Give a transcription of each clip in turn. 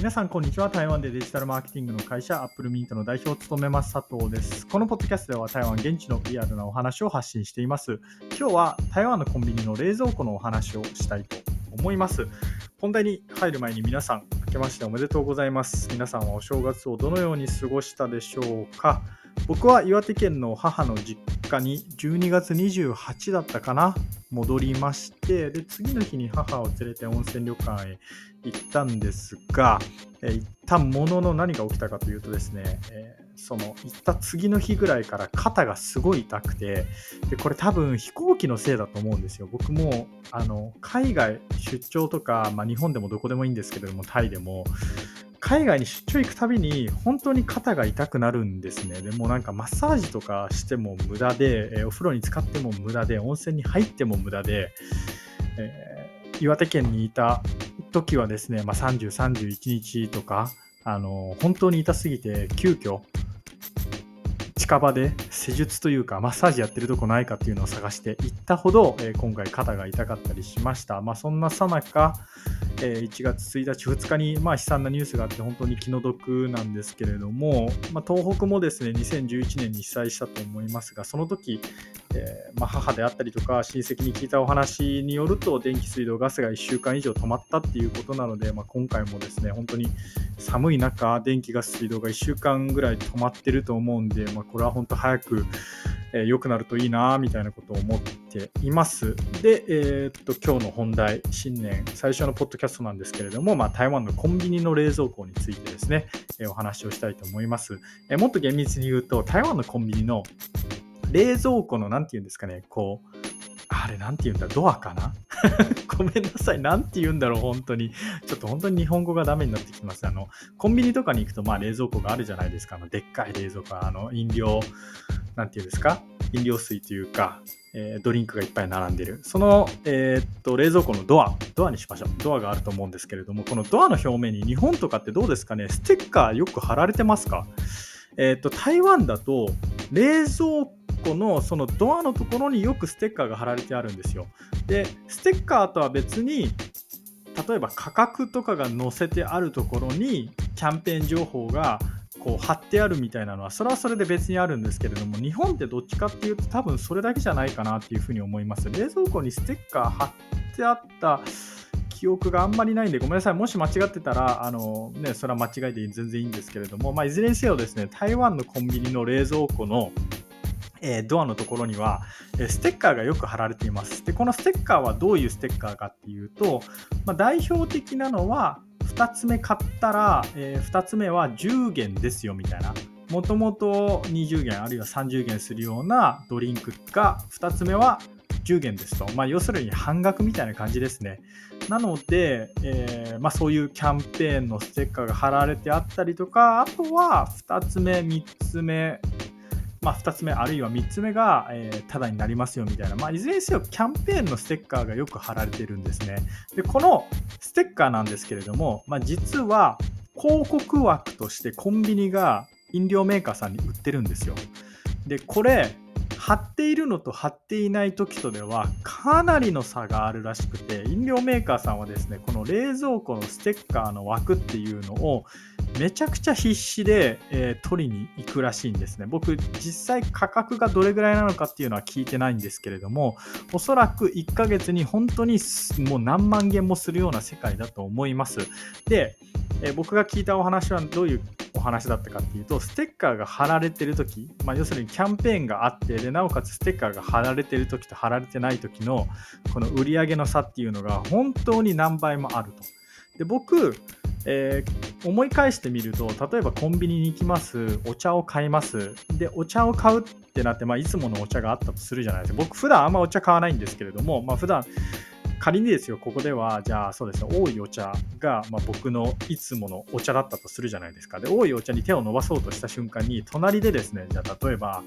皆さん、こんにちは。台湾でデジタルマーケティングの会社、アップルミントの代表を務めます佐藤です。このポッドキャストでは台湾現地のリアルなお話を発信しています。今日は台湾のコンビニの冷蔵庫のお話をしたいと思います。本題に入る前に皆さん、明けましておめでとうございます。皆さんはお正月をどのように過ごしたでしょうか？僕は岩手県の母の実家に12月28だったかな戻りましてで次の日に母を連れて温泉旅館へ行ったんですが、えー、行ったものの何が起きたかというとですね、えー、その行った次の日ぐらいから肩がすごい痛くてでこれ多分飛行機のせいだと思うんですよ。僕もあの海外出張とか、まあ、日本でもどこでもいいんですけれどもタイでも。海外に出張行くたびに本当に肩が痛くなるんですね。でもなんかマッサージとかしても無駄で、えお風呂に使っても無駄で、温泉に入っても無駄で、えー、岩手県にいた時はですね、まあ、30、31日とか、あの本当に痛すぎて急遽近場で施術というかマッサージやってるとこないかっていうのを探して行ったほど、えー、今回肩が痛かったりしました。まあ、そんなさなか、え1月1日、2日に、まあ、悲惨なニュースがあって本当に気の毒なんですけれども、まあ、東北もですね2011年に被災したと思いますがその時、えー、まあ、母であったりとか親戚に聞いたお話によると電気水道ガスが1週間以上止まったっていうことなので、ま今回もですね本当に寒い中電気ガス水道が1週間ぐらい止まってると思うんで、まこれは本当早くえー、良くなるといいなみたいなことを思っています。で、えー、っと今日の本題、新年最初のポッドキャストなんですけれども、まあ、台湾のコンビニの冷蔵庫についてですね、えー、お話をしたいと思います、えもっと厳密に言うと、台湾のコンビニの冷蔵庫の何て言うんですかね、こう、あれなんて言うんだ、ドアかな？ごめんなさい。なんて言うんだろう、本当に。ちょっと本当に日本語がダメになってきます。あの、コンビニとかに行くと、まあ冷蔵庫があるじゃないですか。あの、でっかい冷蔵庫、あの、飲料、なんて言うんですか？飲料水というか、えー、ドリンクがいっぱい並んでる。その、えー、っと、冷蔵庫のドア、ドアにしましょう。ドアがあると思うんですけれども、このドアの表面に日本とかってどうですかね？ステッカーよく貼られてますか？えー、っと、台湾だと、冷蔵庫のそのドアのところによくステッカーが貼られてあるんですよ。で、ステッカーとは別に、例えば価格とかが載せてあるところにキャンペーン情報がこう貼ってあるみたいなのはそれはそれで別にあるんですけれども日本ってどっちかっていうと多分それだけじゃないかなっていうふうに思います冷蔵庫にステッカー貼ってあった記憶があんまりないんでごめんなさいもし間違ってたらあのねそれは間違いで全然いいんですけれどもまあいずれにせよですね台湾のコンビニの冷蔵庫のえドアのところには、えステッカーがよく貼られています。で、このステッカーはどういうステッカーかっていうと、まあ、代表的なのは、2つ目買ったら、えー、2つ目は10元ですよみたいな。もともと20元あるいは30元するようなドリンクが2つ目は10元ですと。まあ、要するに半額みたいな感じですね。なので、えー、まあ、そういうキャンペーンのステッカーが貼られてあったりとか、あとは2つ目、3つ目、まあ、2つ目あるいは3つ目が、えー、タダになりますよみたいな、まあ、いずれにせよキャンペーンのステッカーがよく貼られてるんですね。でこのステッカーなんですけれども、まあ、実は広告枠としてコンビニが飲料メーカーさんに売ってるんですよ。でこれ貼っているのと貼っていない時とではかなりの差があるらしくて飲料メーカーさんはですねこの冷蔵庫のステッカーの枠っていうのをめちゃくちゃ必死で、えー、取りに行くらしいんですね。僕、実際価格がどれぐらいなのかっていうのは聞いてないんですけれども、おそらく1ヶ月に本当にもう何万件もするような世界だと思います。で、えー、僕が聞いたお話はどういうお話だったかっていうと、ステッカーが貼られてる時、まあ、要するにキャンペーンがあって、で、なおかつステッカーが貼られてる時と貼られてない時のこの売り上げの差っていうのが本当に何倍もあると。で、僕、えー、思い返してみると例えばコンビニに行きますお茶を買いますでお茶を買うってなって、まあ、いつものお茶があったとするじゃないですか僕普段あんまお茶買わないんですけれども、まあ、普段仮にですよここではじゃあそうですね多いお茶が、まあ、僕のいつものお茶だったとするじゃないですかで多いお茶に手を伸ばそうとした瞬間に隣でですねじゃあ例えば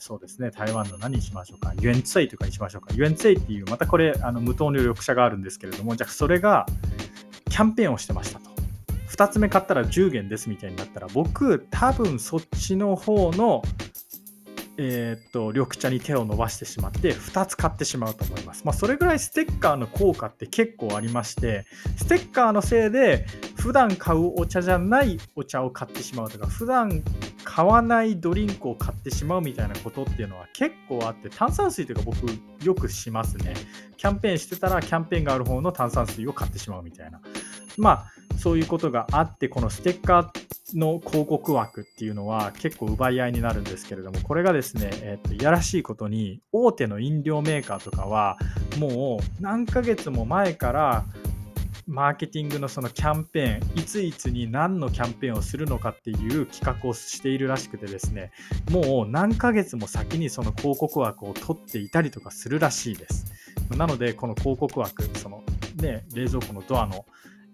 そうですね、台湾の何にしましょうか、ユエンツェイとかにしましょうか。ユエンツェイっていう、またこれ、あの無糖の緑茶があるんですけれども、じゃあそれがキャンペーンをしてましたと。2つ目買ったら10元ですみたいになったら僕多分そっちの方のえー、っと緑茶に手を伸ばしてしまって2つ買ってしまうと思います。まあ、それぐらいステッカーの効果って結構ありましてステッカーのせいで普段買うお茶じゃないお茶を買ってしまうとか普段買わないドリンクを買ってしまうみたいなことっていうのは結構あって炭酸水というか僕よくしますね。キャンペーンしてたらキャンペーンがある方の炭酸水を買ってしまうみたいな。まあそういうことがあってこのステッカーの広告枠っていうのは結構奪い合いになるんですけれどもこれがですね、えー、といやらしいことに大手の飲料メーカーとかはもう何ヶ月も前からマーケティングのそのキャンペーンいついつに何のキャンペーンをするのかっていう企画をしているらしくてですねもう何ヶ月も先にその広告枠を取っていたりとかするらしいです。なのでこの広告枠そのね冷蔵庫のドアの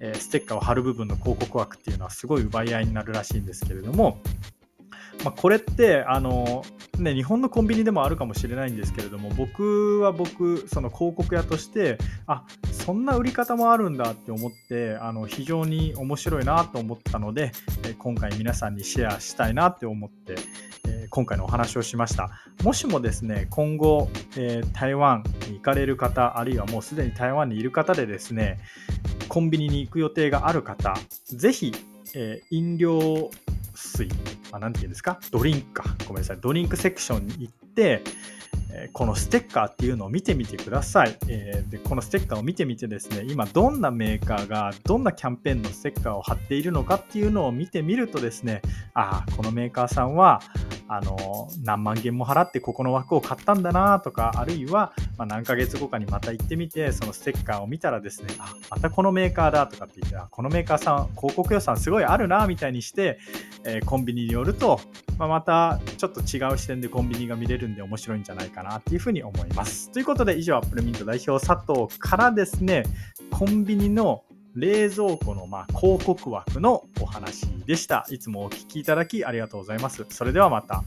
えステッカーを貼る部分の広告枠っていうのはすごい奪い合いになるらしいんですけれども、まあ、これってあの、ね、日本のコンビニでもあるかもしれないんですけれども僕は僕その広告屋としてあそんな売り方もあるんだって思ってあの非常に面白いなと思ったので、え今回皆さんにシェアしたいなって思って、え今回のお話をしました。もしもですね今後、え、台湾に行かれる方あるいはもうすでに台湾にいる方でですねコンビニに行く予定がある方、ぜひ、えー、飲料水、まあ、なんて言うんですか、ドリンクか、ごめんなさい、ドリンクセクションに行って、えこのステッカーっていうのを見てみてください、えー、でこのステッカーを見てみてですね今どんなメーカーがどんなキャンペーンのステッカーを貼っているのかっていうのを見てみるとですねああこのメーカーさんはあの何万件も払ってここの枠を買ったんだなとかあるいは、ま、何ヶ月後かにまた行ってみてそのステッカーを見たらですねあまたこのメーカーだとかって言ってこのメーカーさん広告予算すごいあるなみたいにして、えー、コンビニによると、まあ、またちょっと違う視点でコンビニが見れるんで面白いんじゃないかなっていうふうに思います。ということで以上アップルミント代表佐藤からですねコンビニの冷蔵庫のま広告枠のお話でした。いつもお聴きいただきありがとうございます。それではまた。